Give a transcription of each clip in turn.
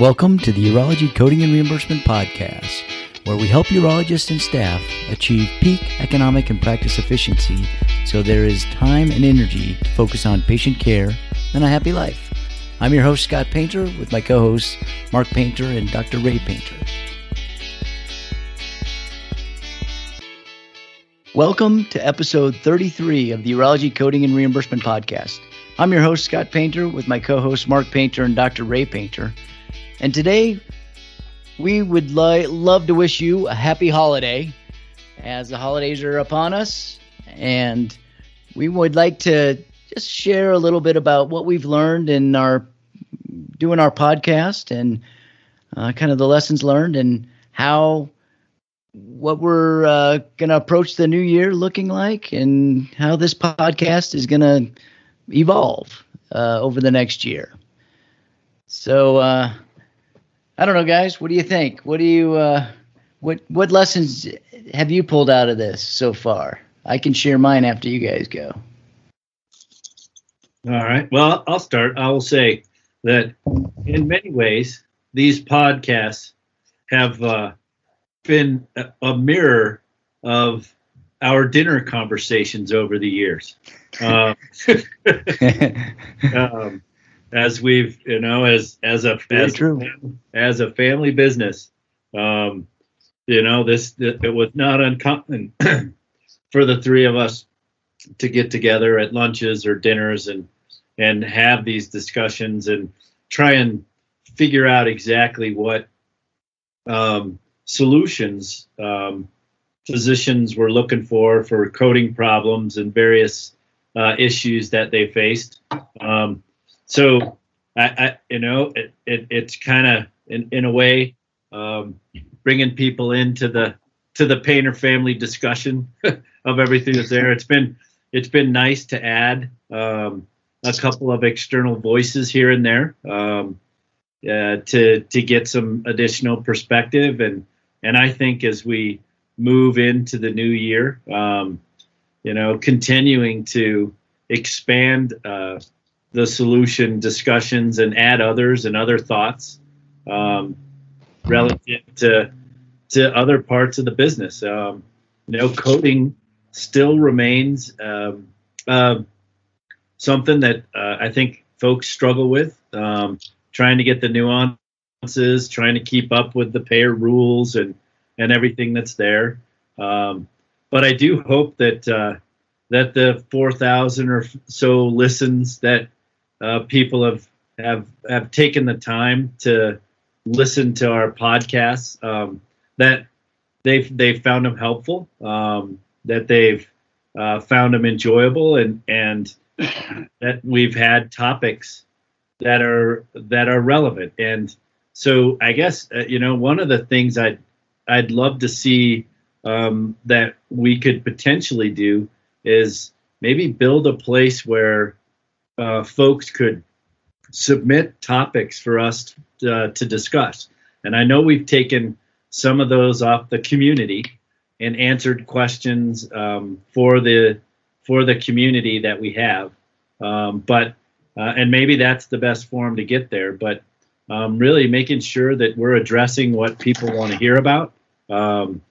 Welcome to the Urology Coding and Reimbursement Podcast, where we help urologists and staff achieve peak economic and practice efficiency so there is time and energy to focus on patient care and a happy life. I'm your host, Scott Painter, with my co hosts, Mark Painter and Dr. Ray Painter. Welcome to episode 33 of the Urology Coding and Reimbursement Podcast. I'm your host, Scott Painter, with my co hosts, Mark Painter and Dr. Ray Painter. And today, we would li- love to wish you a happy holiday as the holidays are upon us. And we would like to just share a little bit about what we've learned in our doing our podcast and uh, kind of the lessons learned and how what we're uh, going to approach the new year looking like and how this podcast is going to evolve uh, over the next year. So, uh, I don't know, guys. What do you think? What do you uh, what what lessons have you pulled out of this so far? I can share mine after you guys go. All right. Well, I'll start. I will say that in many ways, these podcasts have uh, been a, mirror of our dinner conversations over the years. Um, um, as we've you know as as a as, as a family business um you know this it was not uncommon for the three of us to get together at lunches or dinners and and have these discussions and try and figure out exactly what um, solutions um, physicians were looking for for coding problems and various uh, issues that they faced. Um, so I, I you know it, it it's kind of in, in a way um, bringing people into the to the painter family discussion of everything that's there. It's been it's been nice to add um, a couple of external voices here and there um, uh, to to get some additional perspective. And and I think as we move into the new year um, you know continuing to expand uh, the solution discussions and add others and other thoughts um, relative to to other parts of the business. Um, you know, coding still remains um, uh, something that uh, I think folks struggle with. Um, trying to get the nuances, trying to keep up with the payer rules and and everything that's there. Um, but I do hope that uh, that the 4,000 or so listens that uh, people have have have taken the time to listen to our podcasts. Um, that they've they've found them helpful. Um, that they've uh, found them enjoyable, and and that we've had topics that are that are relevant. And so I guess uh, you know one of the things I'd I'd love to see um, that we could potentially do is maybe build a place where uh, folks could submit topics for us to, uh, to discuss. And I know we've taken some of those off the community and answered questions um, for the for the community that we have. Um, but uh, and maybe that's the best form to get there. But um, really making sure that we're addressing what people want to hear about, um,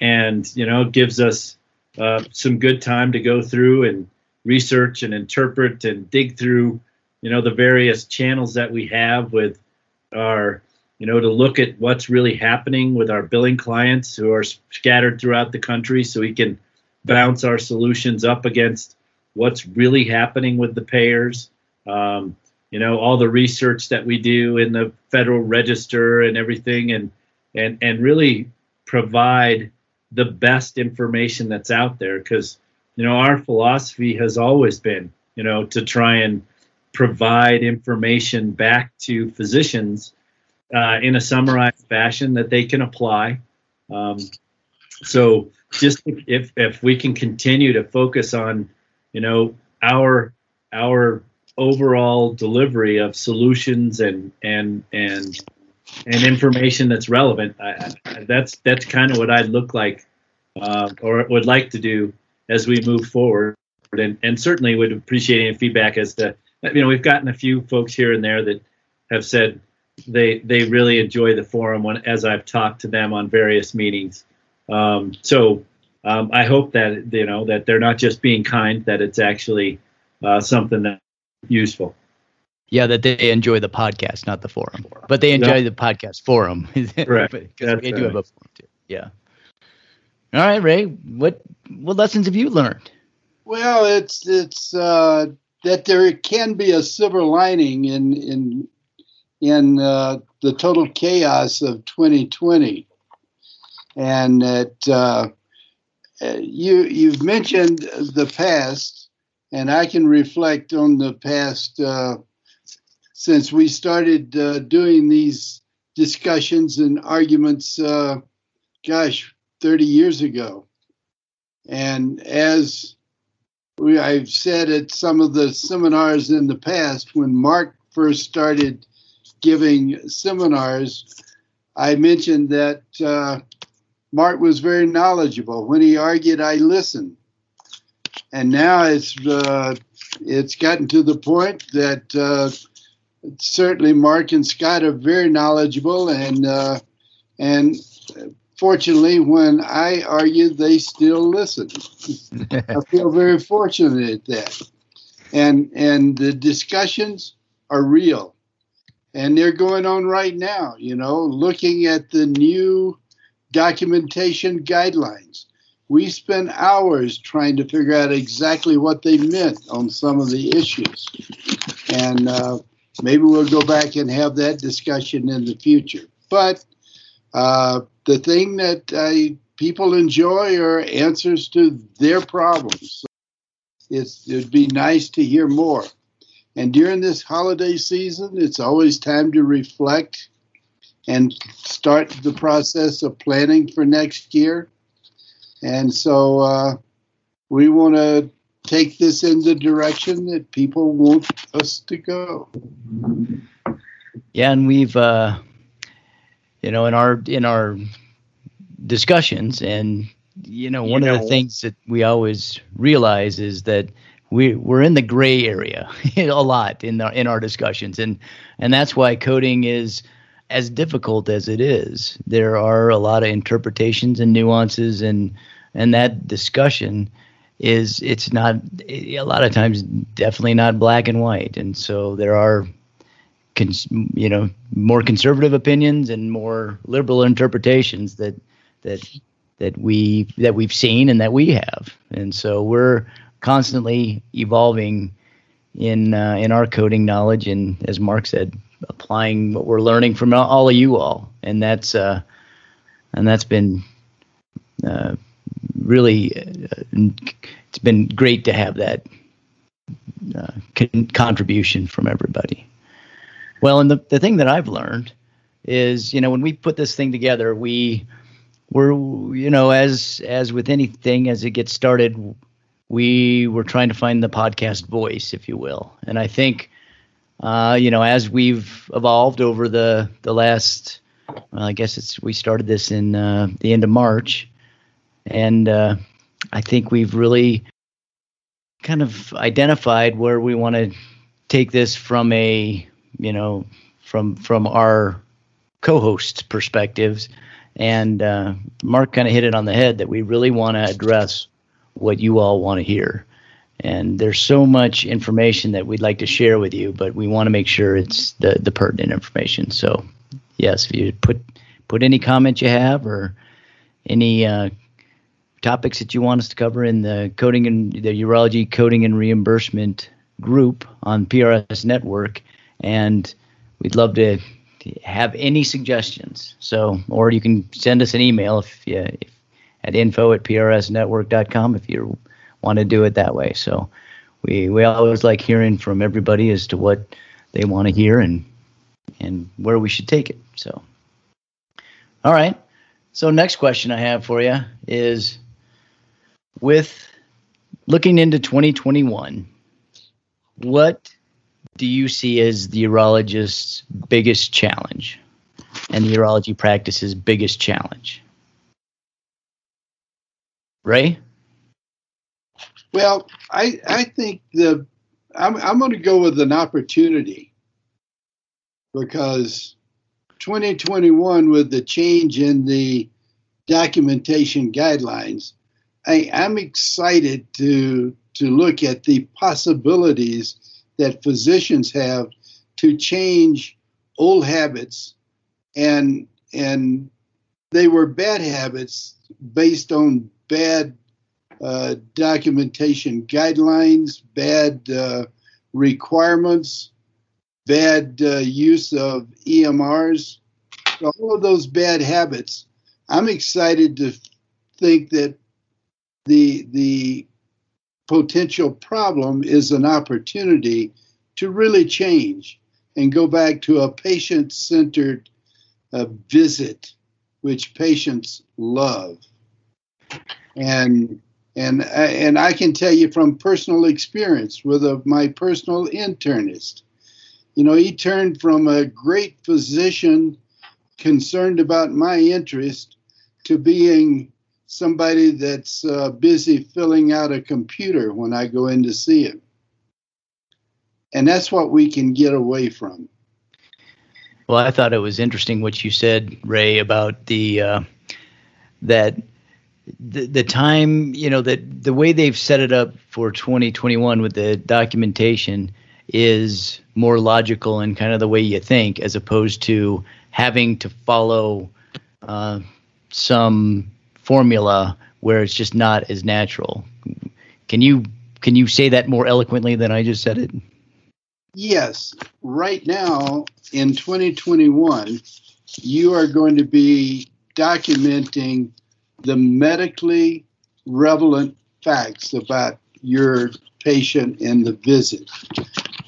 and you know, gives us uh, some good time to go through and research and interpret and dig through, you know, the various channels that we have with our, you know, to look at what's really happening with our billing clients who are scattered throughout the country so we can bounce our solutions up against what's really happening with the payers. Um, you know, all the research that we do in the Federal Register and everything and and and really provide the best information that's out there because you know our philosophy has always been you know to try and provide information back to physicians uh, in a summarized fashion that they can apply um, so just if if we can continue to focus on you know our our overall delivery of solutions and and and and information that's relevant. I, I, that's that's kind of what I'd look like, uh, or would like to do as we move forward. And, and certainly would appreciate any feedback as to you know we've gotten a few folks here and there that have said they they really enjoy the forum when as I've talked to them on various meetings. Um, so um, I hope that you know that they're not just being kind, that it's actually uh, something that's useful. Yeah, that they enjoy the podcast, not the forum, but they enjoy the podcast forum. Correct. Because they do have a forum too. Yeah. All right, Ray. What what lessons have you learned? Well, it's it's uh, that there can be a silver lining in in in uh, the total chaos of 2020, and that uh, you you've mentioned the past, and I can reflect on the past uh, since we started uh, doing these discussions and arguments. Uh, gosh, 30 years ago, and as we, I've said at some of the seminars in the past, when Mark first started giving seminars, I mentioned that uh, Mark was very knowledgeable. When he argued, I listened. And now it's uh, it's gotten to the point that uh, certainly Mark and Scott are very knowledgeable, and uh, and fortunately, when I argue, they still listen. I feel very fortunate at that. And and the discussions are real, and they're going on right now. You know, looking at the new documentation guidelines. We spent hours trying to figure out exactly what they meant on some of the issues, and uh, maybe we'll go back and have that discussion in the future. But uh, the thing that uh, people enjoy are answers to their problems. It'd be nice to hear more. And during this holiday season, it's always time to reflect and start the process of planning for next year. And so uh, we want to take this in the direction that people want us to go. Yeah, and we've uh, you know in our in our discussions. And you know one you know, of the things that we always realize is that we we're in the gray area a lot in our in our discussions. And and that's why coding is as difficult as it is. There are a lot of interpretations and nuances and and that discussion is it's not a lot of times definitely not black and white. And so there are cons, you know more conservative opinions and more liberal interpretations that that that we that we've seen and that we have. And so we're constantly evolving in uh, in our coding knowledge and as mark said applying what we're learning from all of you all. And that's uh and that's been uh, really uh, it's been great to have that uh, con- contribution from everybody well, and the, the thing that I've learned is, you know, when we put this thing together, we we're you know, as as with anything, as it gets started, we were trying to find the podcast voice, if you will. And I think uh, you know, as we've evolved over the the last well, I guess it's we started this in uh, the end of March, and uh, I think we've really kind of identified where we want to take this from a you know, from from our co-hosts' perspectives. And uh, Mark kind of hit it on the head that we really want to address what you all want to hear. And there's so much information that we'd like to share with you, but we want to make sure it's the, the pertinent information. So, yes, if you put put any comment you have or any uh, topics that you want us to cover in the coding and the urology coding and reimbursement group on PRS Network, and we'd love to have any suggestions. So, or you can send us an email if you if, at info at prsnetwork.com if you want to do it that way. So, we we always like hearing from everybody as to what they want to hear and and where we should take it. So, all right. So, next question I have for you is with looking into 2021, what do you see as the urologist's biggest challenge and the urology practice's biggest challenge? Ray? Well, I I think the I'm I'm going to go with an opportunity because 2021, with the change in the documentation guidelines, I, am excited to to look at the possibilities that physicians have to change old habits and and they were bad habits based on bad uh, documentation guidelines, bad uh, requirements, bad uh, use of EMRs, all of those bad habits. I'm excited to think that the the potential problem is an opportunity to really change and go back to a patient centered uh, visit, which patients love. And and and I can tell you from personal experience with a, my personal internist, you know, he turned from a great physician concerned about my interest to being somebody that's uh, busy filling out a computer when I go in to see him. And that's what we can get away from. Well, I thought it was interesting what you said, Ray, about the uh, that the, the time you know that the way they've set it up for 2021 with the documentation is more logical and kind of the way you think as opposed to having to follow uh, some formula where it's just not as natural. Can you can you say that more eloquently than I just said it? Yes. Right now in 2021, you are going to be documenting the medically relevant facts about your patient and the visit.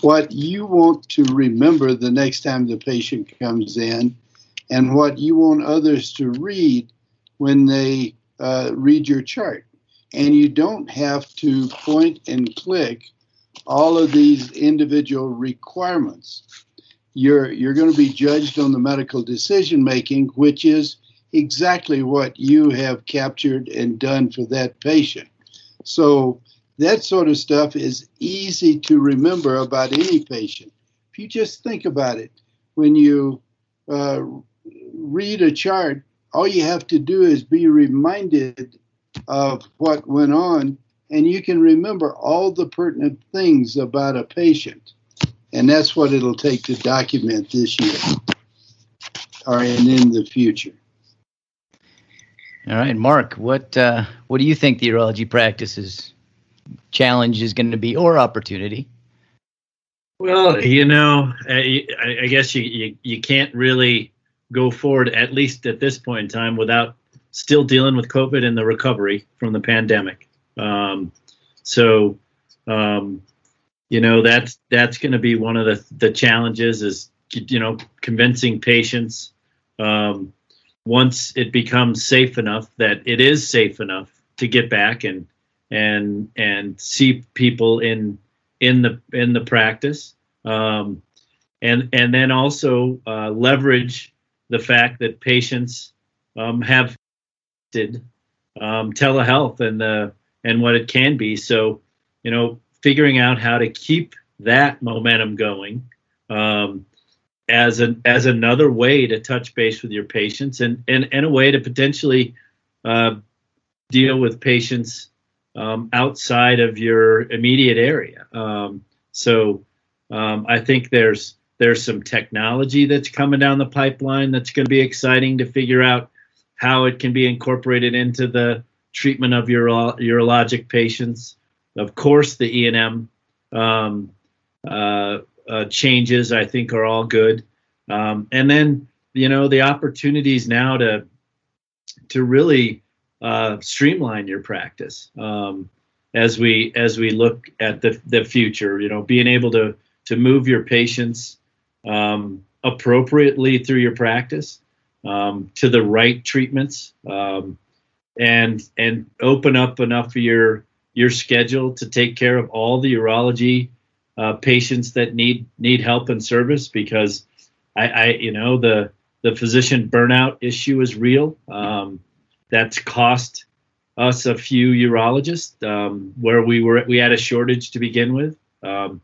What you want to remember the next time the patient comes in, and what you want others to read when they uh, read your chart. And you don't have to point and click all of these individual requirements. You're, you're going to be judged on the medical decision making, which is exactly what you have captured and done for that patient. So that sort of stuff is easy to remember about any patient. If you just think about it, when you uh, read a chart, all you have to do is be reminded of what went on, and you can remember all the pertinent things about a patient. And that's what it'll take to document this year or in, in the future. All right, Mark, what uh, what do you think the urology practice's challenge is going to be or opportunity? Well, you know, I, I guess you, you, you can't really go forward, at least at this point in time, without still dealing with COVID and the recovery from the pandemic. Um, so, um, you know, that's that's going to be one of the the challenges is you know convincing patients um, once it becomes safe enough that it is safe enough to get back and and and see people in in the in the practice um, and and then also uh, leverage the fact that patients um, have did um, telehealth and the and what it can be. So, you know, figuring out how to keep that momentum going um, as an as another way to touch base with your patients and and, and a way to potentially uh, deal with patients um, outside of your immediate area. Um, so um, I think there's there's some technology that's coming down the pipeline that's going to be exciting to figure out how it can be incorporated into the treatment of uro- urologic patients. Of course, the E&M um, uh, uh, changes I think are all good, um, and then you know the opportunities now to to really uh, streamline your practice um, as we as we look at the the future. You know, being able to to move your patients um, appropriately through your practice um, to the right treatments um, and and open up enough of your your schedule to take care of all the urology uh, patients that need need help and service because I, I you know the the physician burnout issue is real. Um, that's cost us a few urologists um, where we were we had a shortage to begin with. Um,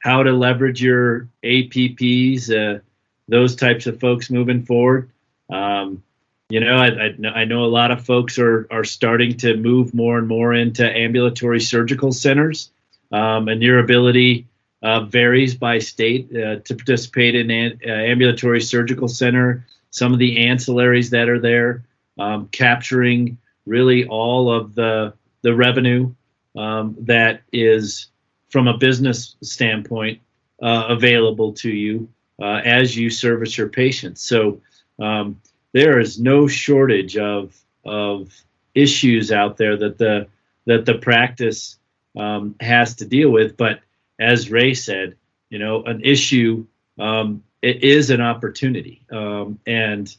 how to leverage your APPs, uh, those types of folks moving forward. Um, you know, I, I, I, know a lot of folks are, are starting to move more and more into ambulatory surgical centers, um, and your ability uh, varies by state uh, to participate in an uh, ambulatory surgical center. Some of the ancillaries that are there, um, capturing really all of the the revenue um, that is from a business standpoint uh, available to you uh, as you service your patients. So um, there is no shortage of of issues out there that the that the practice um, has to deal with. But as Ray said, you know, an issue um, it is an opportunity, um, and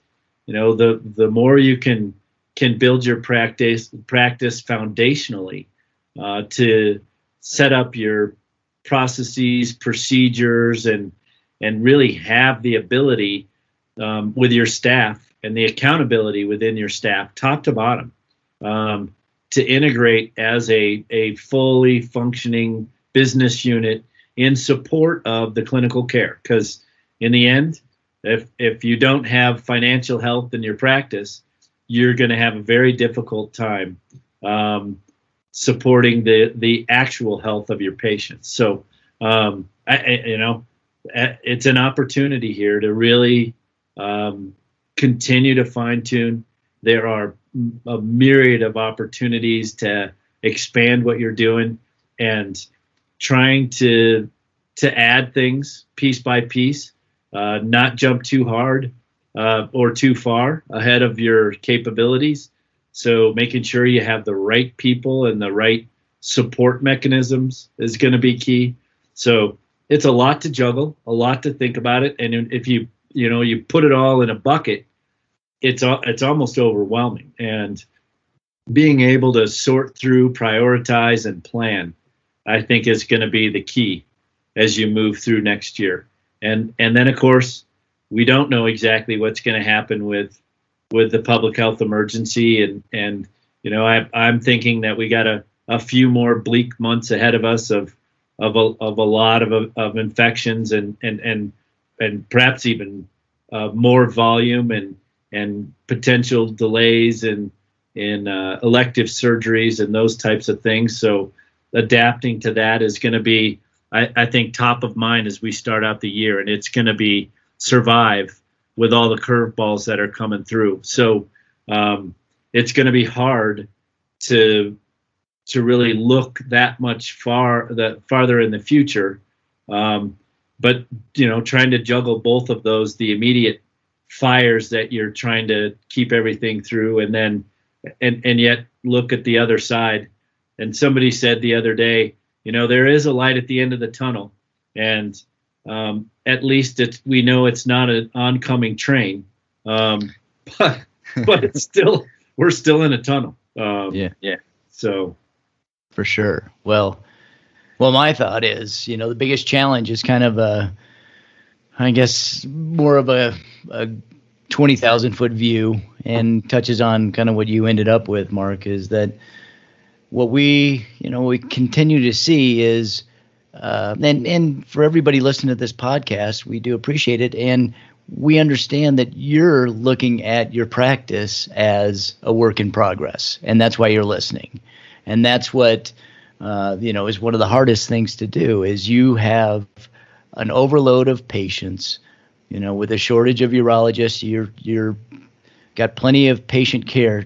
you know the the more you can can build your practice practice foundationally uh, to set up your processes, procedures, and and really have the ability um, with your staff and the accountability within your staff, top to bottom, um, to integrate as a, a fully functioning business unit in support of the clinical care. Because in the end, if, if you don't have financial health in your practice, you're going to have a very difficult time um, supporting the, the actual health of your patients. So, um, I, I, you know, it's an opportunity here to really um, continue to fine tune. There are a myriad of opportunities to expand what you're doing and trying to to add things piece by piece, uh, not jump too hard uh, or too far ahead of your capabilities. So making sure you have the right people and the right support mechanisms is going to be key. So it's a lot to juggle, a lot to think about it, and if you you know you put it all in a bucket it's it's almost overwhelming. And being able to sort through prioritize and plan i think is going to be the key as you move through next year. And and then of course we don't know exactly what's going to happen with with the public health emergency and and you know I, i'm thinking that we got a, a few more bleak months ahead of us of of a, of a lot of, of infections and and and and perhaps even uh, more volume and and potential delays in in uh, elective surgeries and those types of things. So adapting to that is going to be, I, I, think, top of mind as we start out the year, and it's going to be survive with all the curveballs that are coming through. So um, it's going to be hard to to really look that much far that farther in the future. Um, but you know, trying to juggle both of those, the immediate fires that you're trying to keep everything through and then and and yet look at the other side and somebody said the other day you know there is a light at the end of the tunnel and um, at least it's we know it's not an oncoming train. Um, but but it's still we're still in a tunnel. Um, yeah. Yeah. So. For sure. Well well my thought is you know the biggest challenge is kind of a I guess more of a, a twenty thousand foot view, and touches on kind of what you ended up with, Mark, is that what we you know we continue to see is, uh, and and for everybody listening to this podcast, we do appreciate it, and we understand that you're looking at your practice as a work in progress, and that's why you're listening, and that's what. Uh, you know, is one of the hardest things to do. Is you have an overload of patients. You know, with a shortage of urologists, you're you're got plenty of patient care,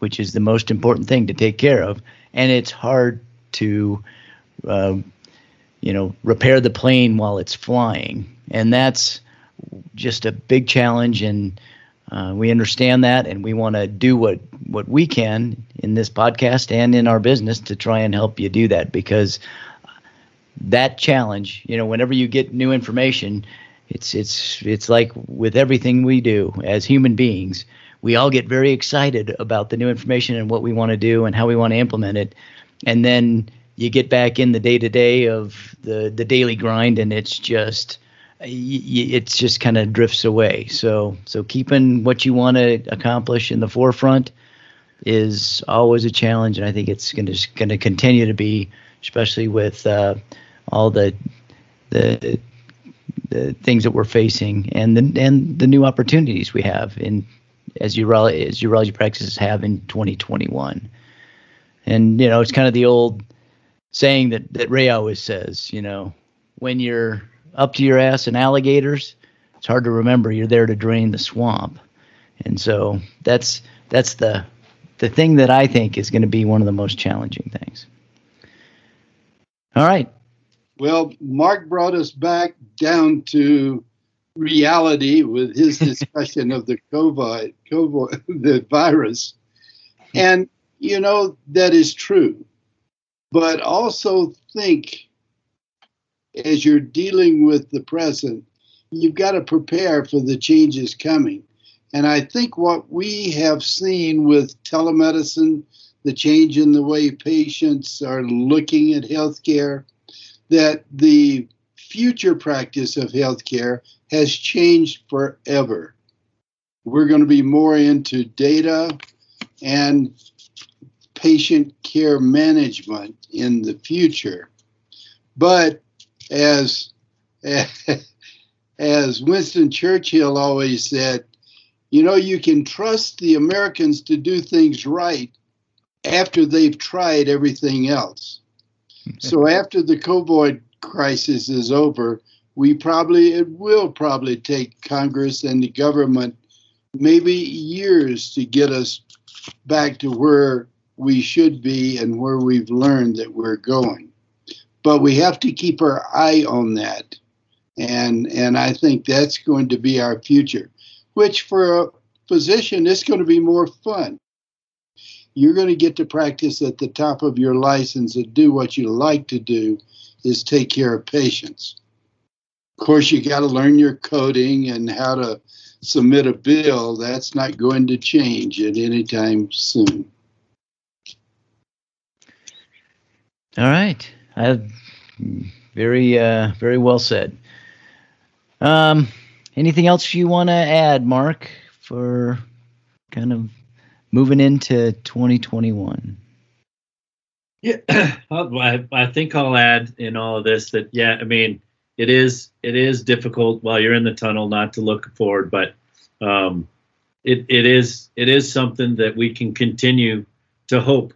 which is the most important thing to take care of, and it's hard to, uh, you know, repair the plane while it's flying, and that's just a big challenge and. Uh, we understand that, and we want to do what what we can in this podcast and in our business to try and help you do that because that challenge, you know, whenever you get new information, it's it's it's like with everything we do as human beings, we all get very excited about the new information and what we want to do and how we want to implement it. And then you get back in the day to day of the the daily grind and it's just it's just kind of drifts away. So so keeping what you want to accomplish in the forefront is always a challenge, and I think it's going to going to continue to be, especially with uh, all the the the things that we're facing and the and the new opportunities we have in as urology as urology practices have in 2021. And you know, it's kind of the old saying that that Ray always says, you know, when you're up to your ass in alligators, it's hard to remember you're there to drain the swamp. And so that's that's the the thing that I think is going to be one of the most challenging things. All right. Well, Mark brought us back down to reality with his discussion of the COVID, COVID, the virus. And, you know, that is true. But also think as you're dealing with the present, you've got to prepare for the changes coming. And I think what we have seen with telemedicine, the change in the way patients are looking at healthcare, that the future practice of healthcare has changed forever. We're going to be more into data and patient care management in the future. But as as Winston Churchill always said, you know, you can trust the Americans to do things right after they've tried everything else. Hmm. so after the COVID crisis is over, we probably it will probably take Congress and the government maybe years to get us back to where we should be and where we've learned that we're going. But we have to keep our eye on that. And and I think that's going to be our future, which for a physician is going to be more fun. You're going to get to practice at the top of your license and do what you like to do is take care of patients. Of course, you got to learn your coding and how to submit a bill. That's not going to change at any time soon. All right. I, very, uh, very well said. Um, anything else you want to add, Mark, for kind of moving into 2021? Yeah, I, I think I'll add in all of this that yeah, I mean it is it is difficult while you're in the tunnel not to look forward, but um, it it is it is something that we can continue to hope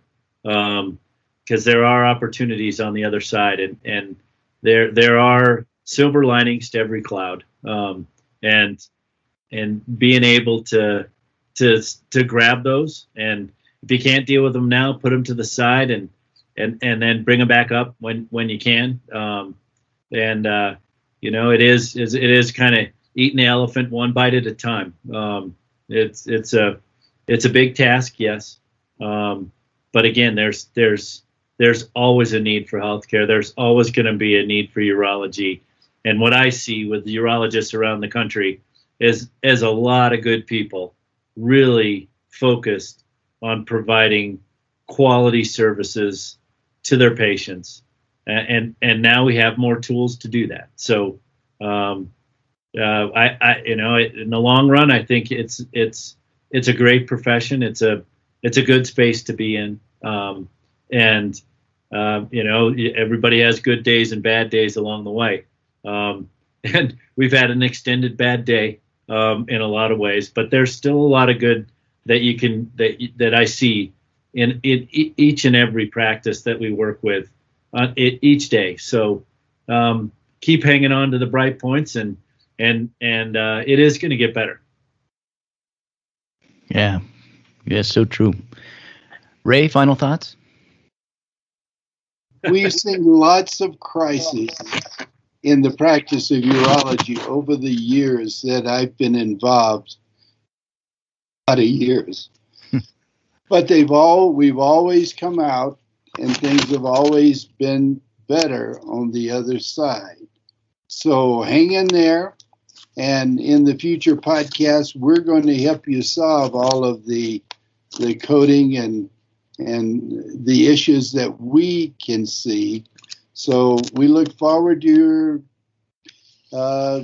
because there are opportunities on the other side, and and there there are silver linings to every cloud, um, and and being able to to to grab those, and if you can't deal with them now, put them to the side and and and then bring them back up when when you can. Um, and uh, you know, it is, is it is kind of eating the elephant one bite at a time. Um, it's it's a it's a big task, yes. Um, but again, there's there's there's always a need for healthcare. There's always going to be a need for urology. And what I see with urologists around the country is is a lot of good people really focused on providing quality services to their patients and and now we have more tools to do that so um, uh, I, I you know in the long run i think it's it's it's a great profession it's a it's a good space to be in um, and uh, you know everybody has good days and bad days along the way um, and we've had an extended bad day um, in a lot of ways but there's still a lot of good that you can that that i see in, in each and every practice that we work with uh, each day. So um, keep hanging on to the bright points, and and and uh, it is going to get better. Yeah, yeah, so true. Ray, final thoughts? We've seen lots of crises in the practice of urology over the years that I've been involved. A lot of years. But they've all we've always come out and things have always been better on the other side. So hang in there. And in the future podcast we're going to help you solve all of the the coding and and the issues that we can see so we look forward to your uh,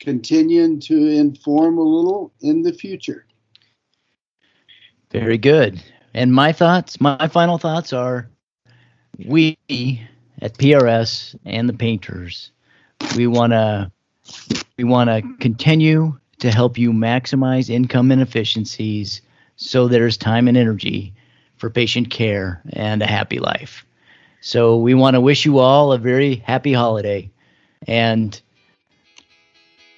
continuing to inform a little in the future very good. And my thoughts, my final thoughts are we at PRS and the painters, we want to We want to continue to help you maximize income and efficiencies so there's time and energy for patient care and a happy life. So we want to wish you all a very happy holiday and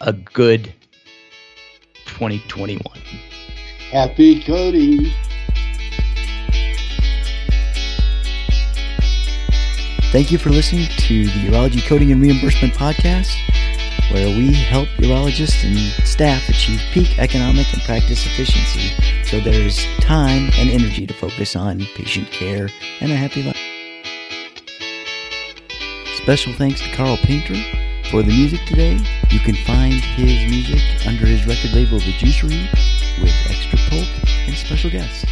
a good 2021. Happy coding. Thank you for listening to the Urology Coding and Reimbursement Podcast, where we help urologists and staff achieve peak economic and practice efficiency so there's time and energy to focus on patient care and a happy life. Special thanks to Carl Painter for the music today. You can find his music under his record label The Juicery with extra pulp and special guests.